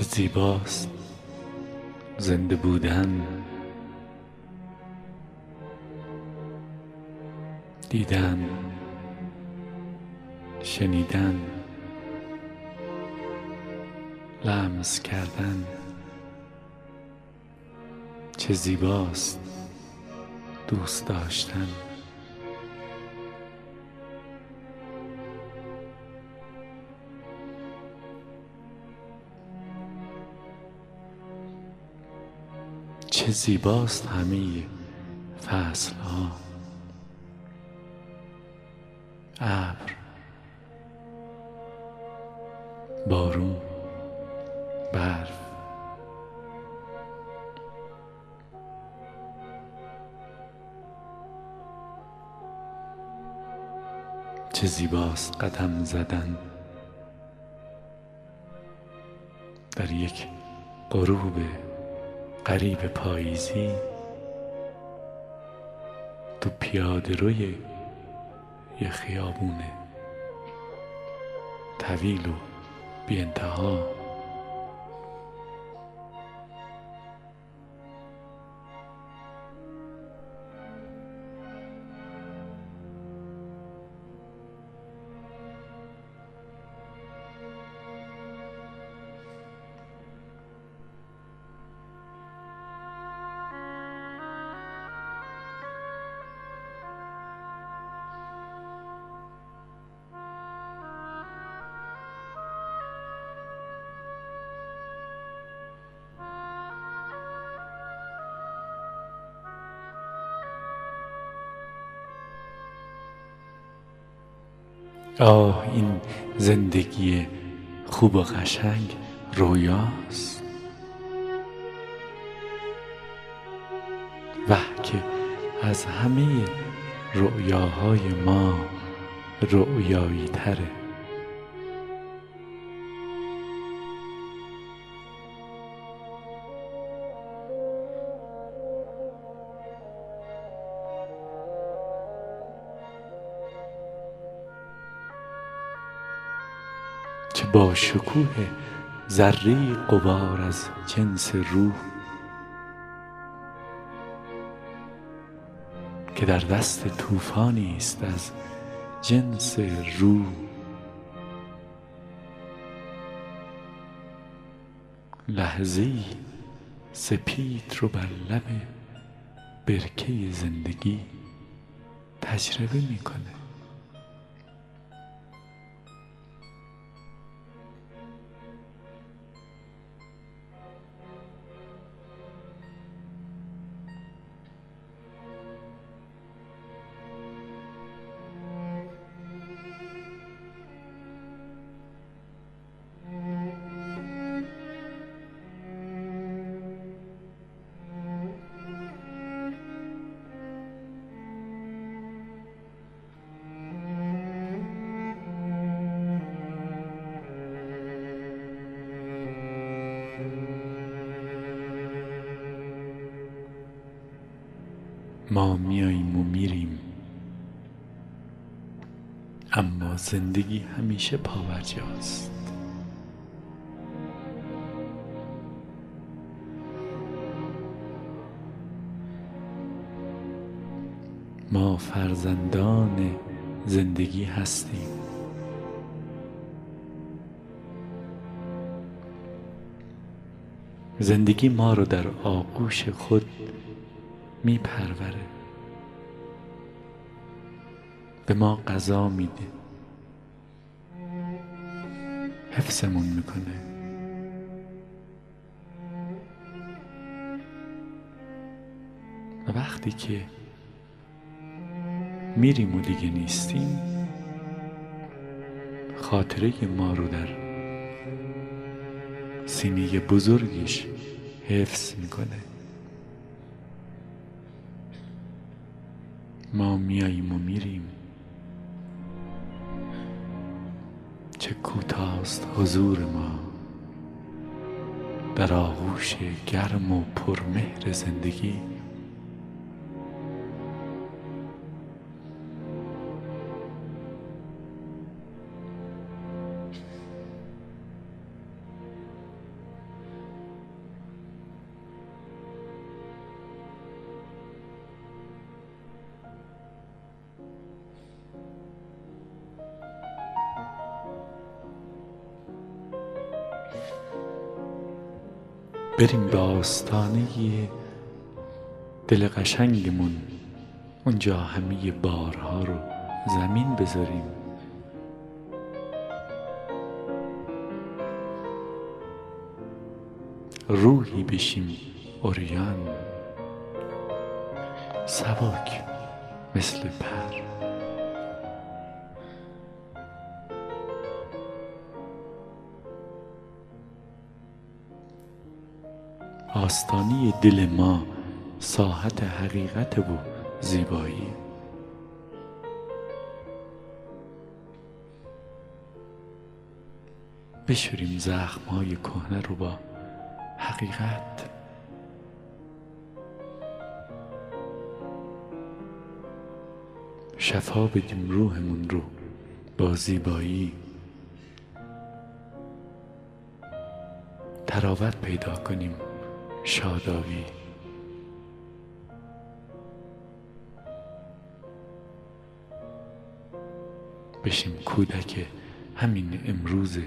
چه زیباست. زنده بودن. دیدن. شنیدن. لمس کردن. چه زیباست. دوست داشتن. چه زیباست همه فصل ها ابر بارون برف. چه زیباست قدم زدن در یک غروب قریب پاییزی تو پیاده روی یه خیابونه طویل و بی انتها. آه این زندگی خوب و قشنگ رویاست. وه که از همه رؤیاهای ما رؤیایی تره. با شکوه ذره غبار از جنس روح که در دست طوفانی است از جنس روح. لحظه سپید رو بر لب برکه زندگی تجربه می‌کنه. زندگی همیشه پاورجاست ما فرزندان زندگی هستیم. زندگی ما رو در آغوش خود میپروره. به ما غذا میده. حفظمون می‌کنه. و وقتی که میریم و دیگه نیستیم خاطره ما رو در سینه بزرگش حفظ می‌کنه. ما میاییم و میریم. آغوش گرم و پرمهر زندگی. بریم به آستانه دل قشنگمون اونجا همه بارها رو زمین بذاریم. روحی بشیم اوریان سبک مثل پر. آستانی دل ما ساحت حقیقت و زیبایی. بشوریم زخم های کهنه رو با حقیقت. شفا بدیم روحمون رو با زیبایی. تراوت پیدا کنیم. شادابی. بشیم کودک همین امروز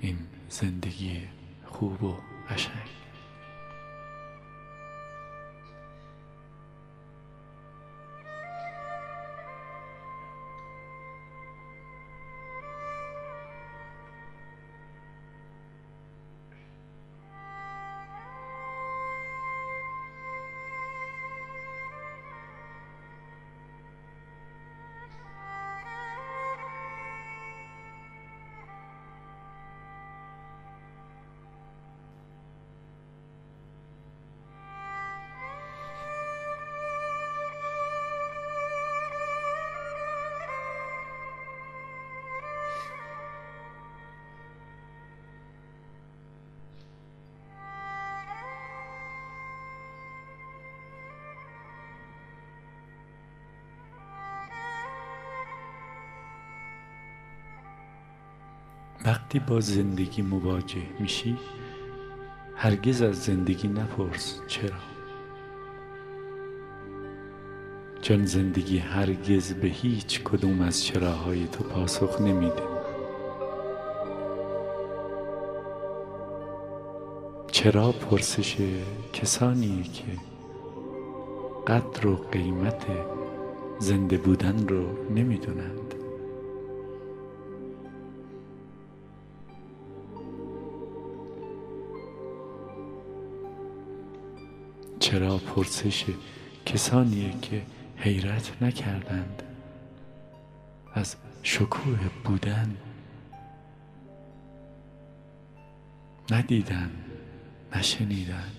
این زندگی خوب و قشنگ. وقتی با زندگی مواجه میشی هرگز از زندگی نپرس چرا؟ چون زندگی هرگز به هیچ کدوم از چراهای تو پاسخ نمیده. چرا پرسش کسانی که قدر و قیمت زنده بودن رو نمی‌دونند چرا پرسش کسانیه که حیرت نکردند؟ از شکوه بودن ندیدن نشنیدن.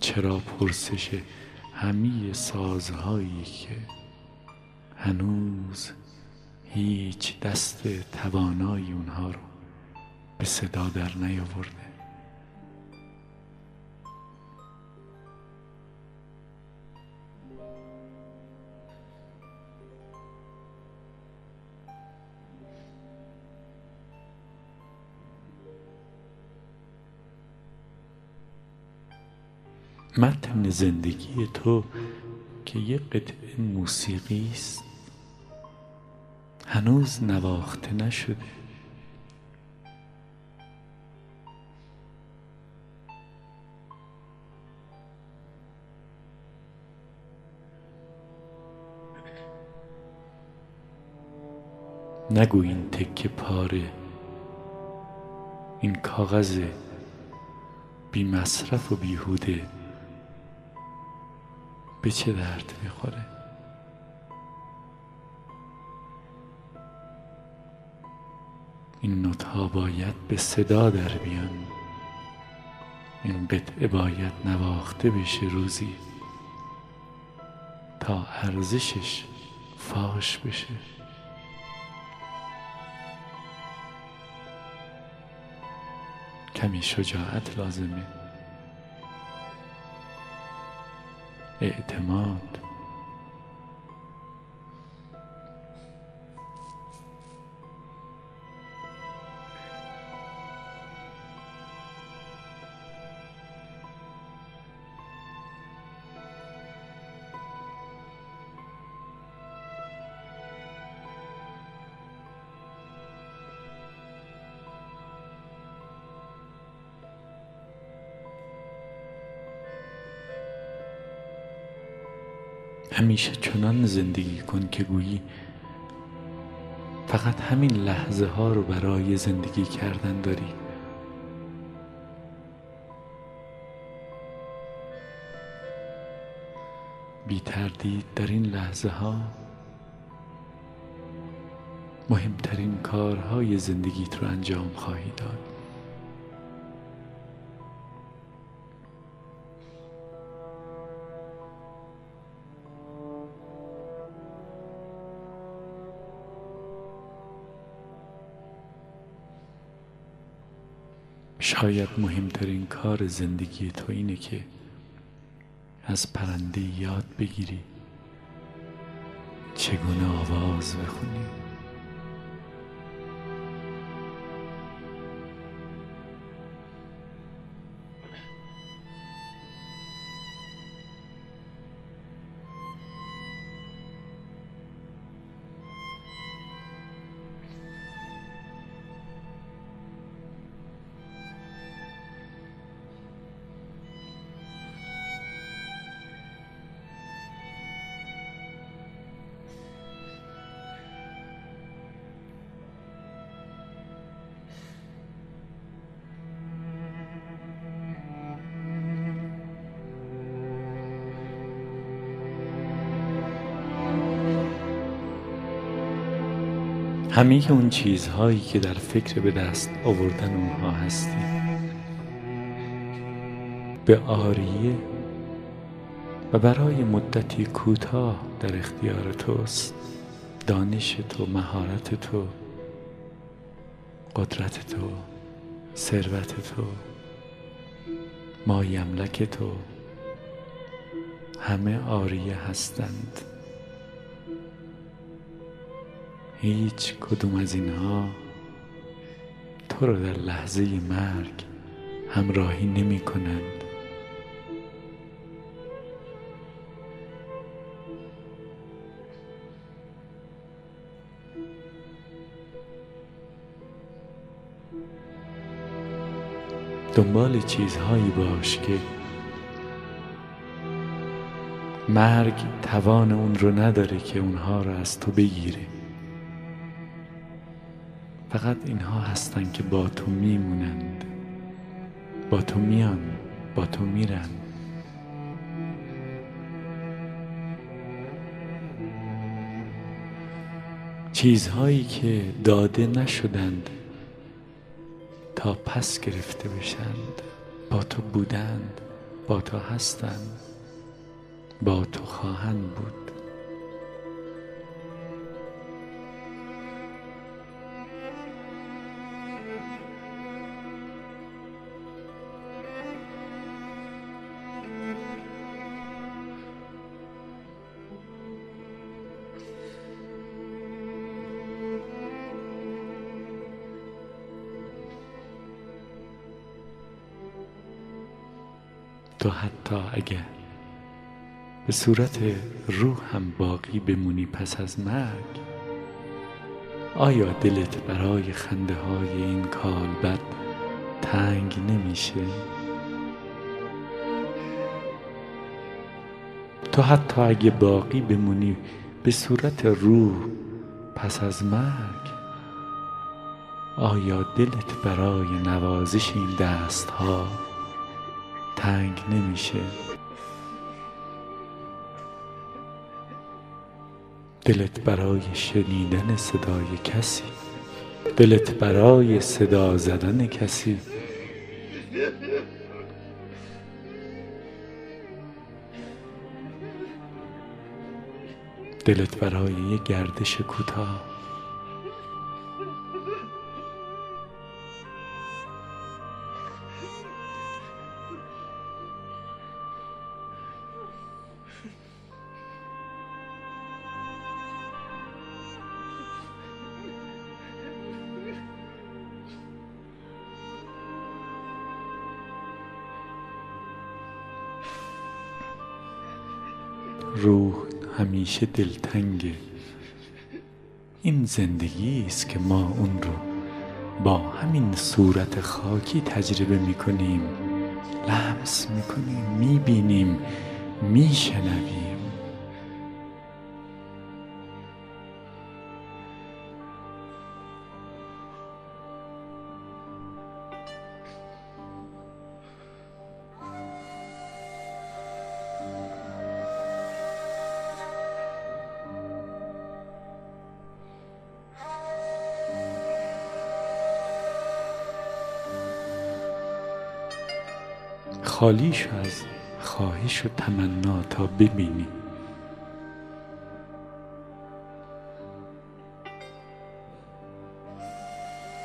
چرا پرسش همه سازهایی که هنوز هیچ دست توانای اونها رو به صدا در نیاورده. متن زندگی تو که یه قطعه موسیقی است هنوز نواخته نشده. نگو این تکه پاره. این کاغذ بی مصرف و بیهوده به چه درد می‌خوره؟ این نوت ها باید به صدا در بیان. این قطعه باید نواخته بشه روزی تا ارزشش فاش بشه. کمی شجاعت لازمه. اعتماد. همیشه چنان زندگی کن که گویی فقط همین لحظه ها رو برای زندگی کردن داری. بی تردید در این لحظه ها مهمترین کارهای زندگیت رو انجام خواهی داد. شاید مهمترین کار زندگی تو اینه که از پرنده یاد بگیری چگونه آواز بخونی. همه اون چیزهایی که در فکر به دست آوردن اونها هستی به آریه و برای مدتی کوتاه در اختیار توست. دانش تو مهارت تو قدرت تو ثروت تو مایملک تو. همه آریه هستند. هیچ کدوم از اینها تو رو در لحظه مرگ همراهی نمی کنند. دنبال چیزهایی باش که مرگ توان اون رو نداره که اونها رو از تو بگیره. فقط اینها هستند که با تو میمونند. با تو میان با تو میرن. چیزهایی که داده نشدند تا پس گرفته بشند. با تو بودند با تو هستند با تو خواهند بود. تو حتی اگر به صورت روح هم باقی بمونی پس از مرگ آیا دلت برای خنده های این کالبد تنگ نمیشه؟ تو حتی اگه باقی بمونی به صورت روح پس از مرگ آیا دلت برای نوازش این دست ها تنگ نمیشه. دلت برای شنیدن صدای کسی. دلت برای صدا زدن کسی. دلت برای یه گردش کوتاه. همیشه دلتنگه این زندگی است که ما اون رو با همین صورت خاکی تجربه می‌کنیم لمس می‌کنیم می‌بینیم میشنویم. خالی شو از خواهش و تمنا تا ببینی.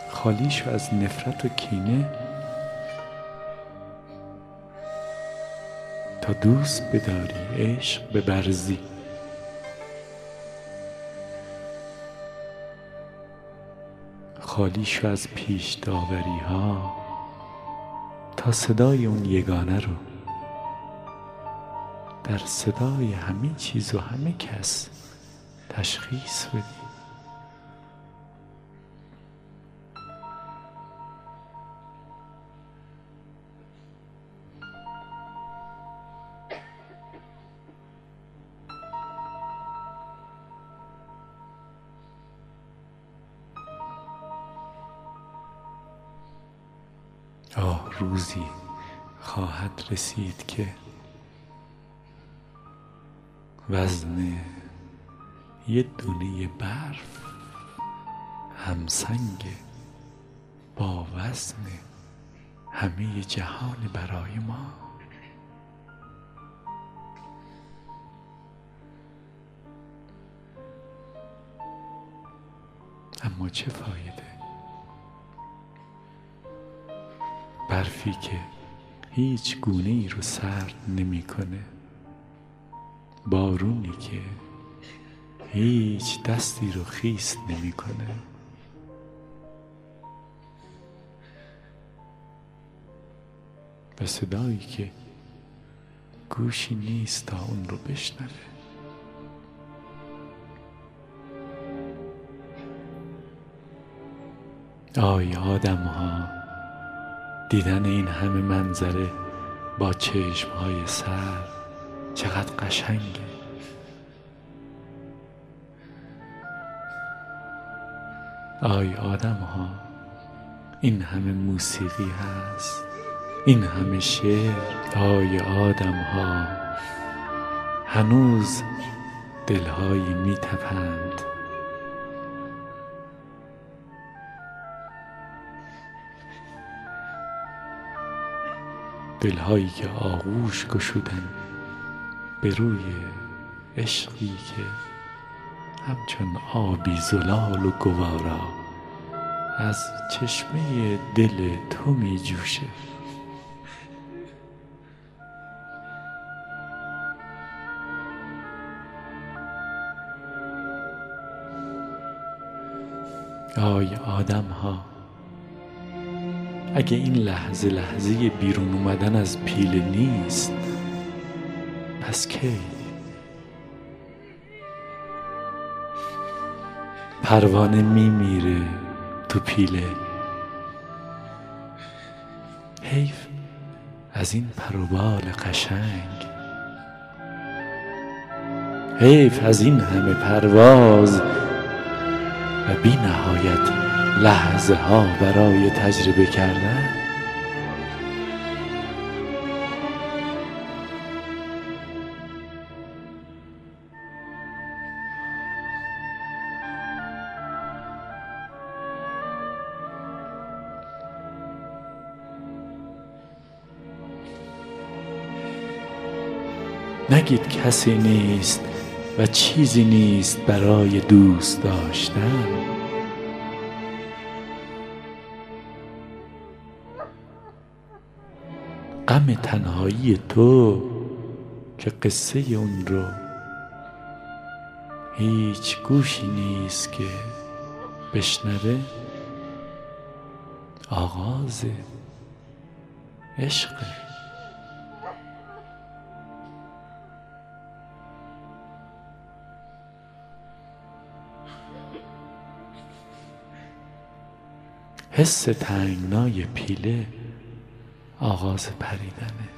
خالی شو از نفرت و کینه تا دوست بداری عشق ببرزی. خالی شو از پیش داوری ها صدای اون یگانه رو. در صدای همه چیز و همه کس تشخیص بدی. رسید که وزن یه دونه برف همسنگ با وزن همه جهان برای ما. اما چه فایده؟ برفی که هیچ گونه ای رو سرد نمی‌کنه بارونی که هیچ دستی رو خیست نمی‌کنه و صدایی که گوشی نیست تا اون رو بشنوه. آی آدم ها دیدن این همه منظره با چشم های سر چقدر قشنگه. آی آدم ها این همه موسیقی هست. این همه شعر. آی آدم ها هنوز دلهایی می دلهایی که آغوش گشودن به روی عشقی که همچون آبی زلال و گوارا از چشمه دل تو می جوشه آی آدم ها اگه این لحظه لحظه بیرون اومدن از پیله نیست پس کی؟ پروانه میمیره تو پیله حیف از این پروبال قشنگ. حیف از این همه پرواز و بی نهایت لحظه ها برای تجربه کردن؟ نگید کسی نیست و چیزی نیست برای دوست داشتن. غم تنهایی تو که قصه اون رو؟ هیچ گوشی نیست که بشنوه. آغاز عشقه حس تنگنای پیله. آغاز پریدنه.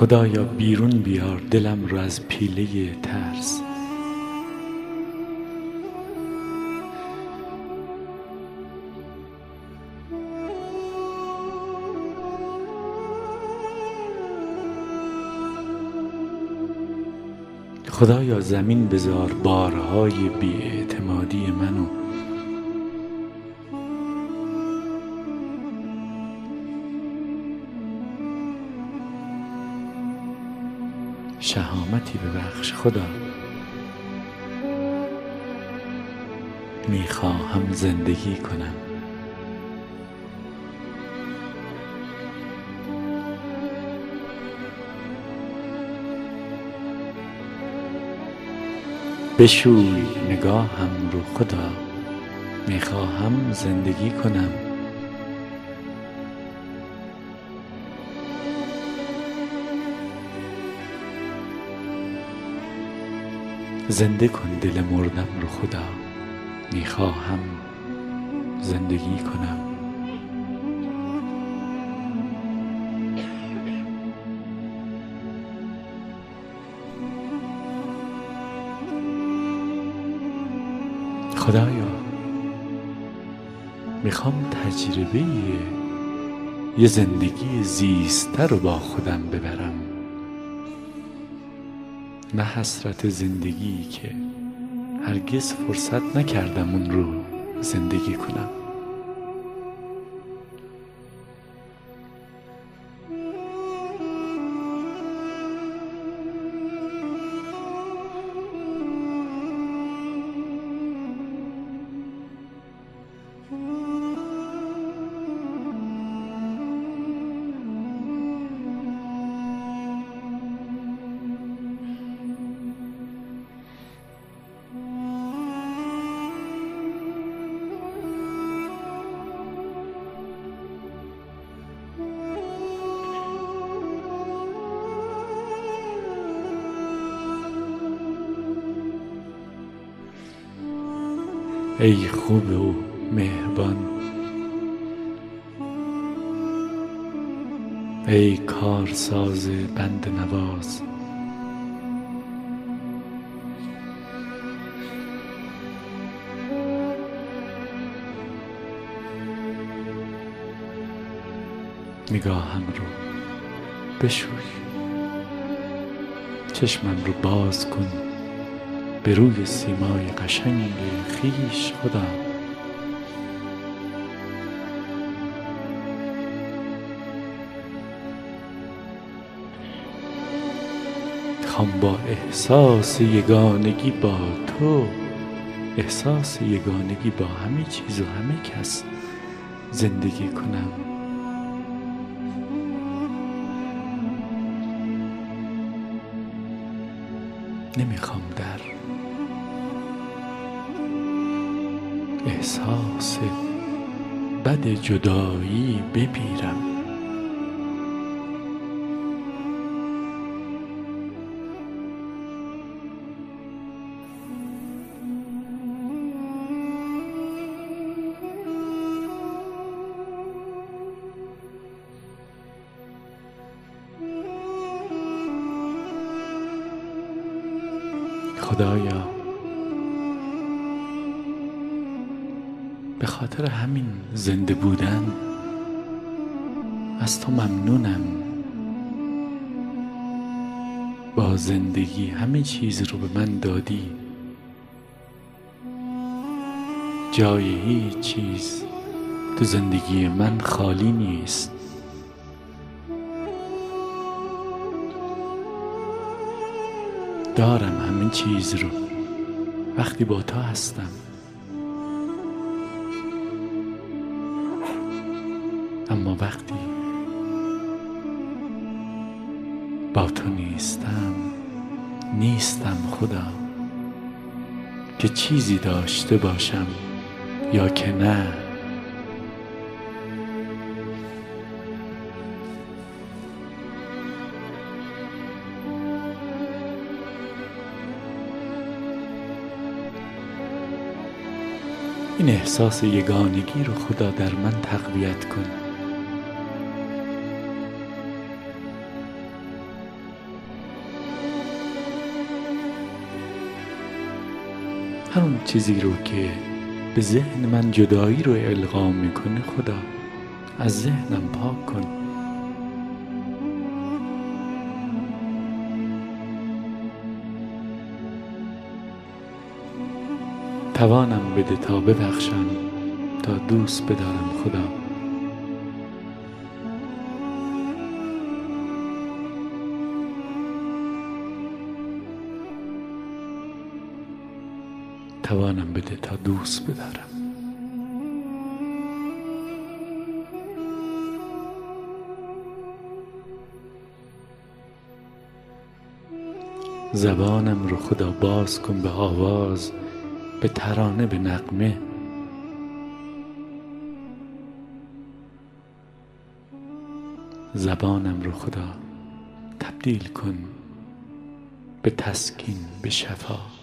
خدایا بیرون بیار دلم رو از پیله ترس. خدایا زمین بزار بارهای بیاعتمادی منو. شهامتی ببخش خدا. می‌خواهم زندگی کنم. بشوی نگاهم رو خدا. می‌خواهم زندگی کنم. زنده کن دل مردم رو خدا. می‌خواهم زندگی کنم. خدایا می‌خوام تجربه یه زندگی زیسته رو با خودم ببرم. نه حسرت زندگی که هرگز فرصت نکردم اون رو زندگی کنم. خوب و مهربان. ای کارساز بند نواز. نگاهم رو بشوی. چشمم رو باز کن. به روی سیمای قشنگ خیش خدا. خوام با احساس یگانگی با تو. احساس یگانگی با همه چیز و همه کس زندگی کنم. نمی‌خوام در احساس بد جدایی خدایا. به خاطر همین زنده بودن از تو ممنونم. با زندگی همه چیز رو به من دادی. جای هیچ چیز تو زندگی من خالی نیست. دارم همه چیز رو. وقتی با تو هستم. اما وقتی با تو نیستم نیستم خدا. که چیزی داشته باشم یا که نه. این احساس یگانگی رو خدا در من تقویت کن. همون چیزی رو که به ذهن من جدایی رو القا می‌کنه خدا از ذهنم پاک کن. توانم بده تا ببخشم تا دوست بدارم خدا. توانم بده تا دوست بدارم. زبانم رو خدا باز کن به آواز. به ترانه به نغمه. زبانم رو خدا تبدیل کن به تسکین به شفا.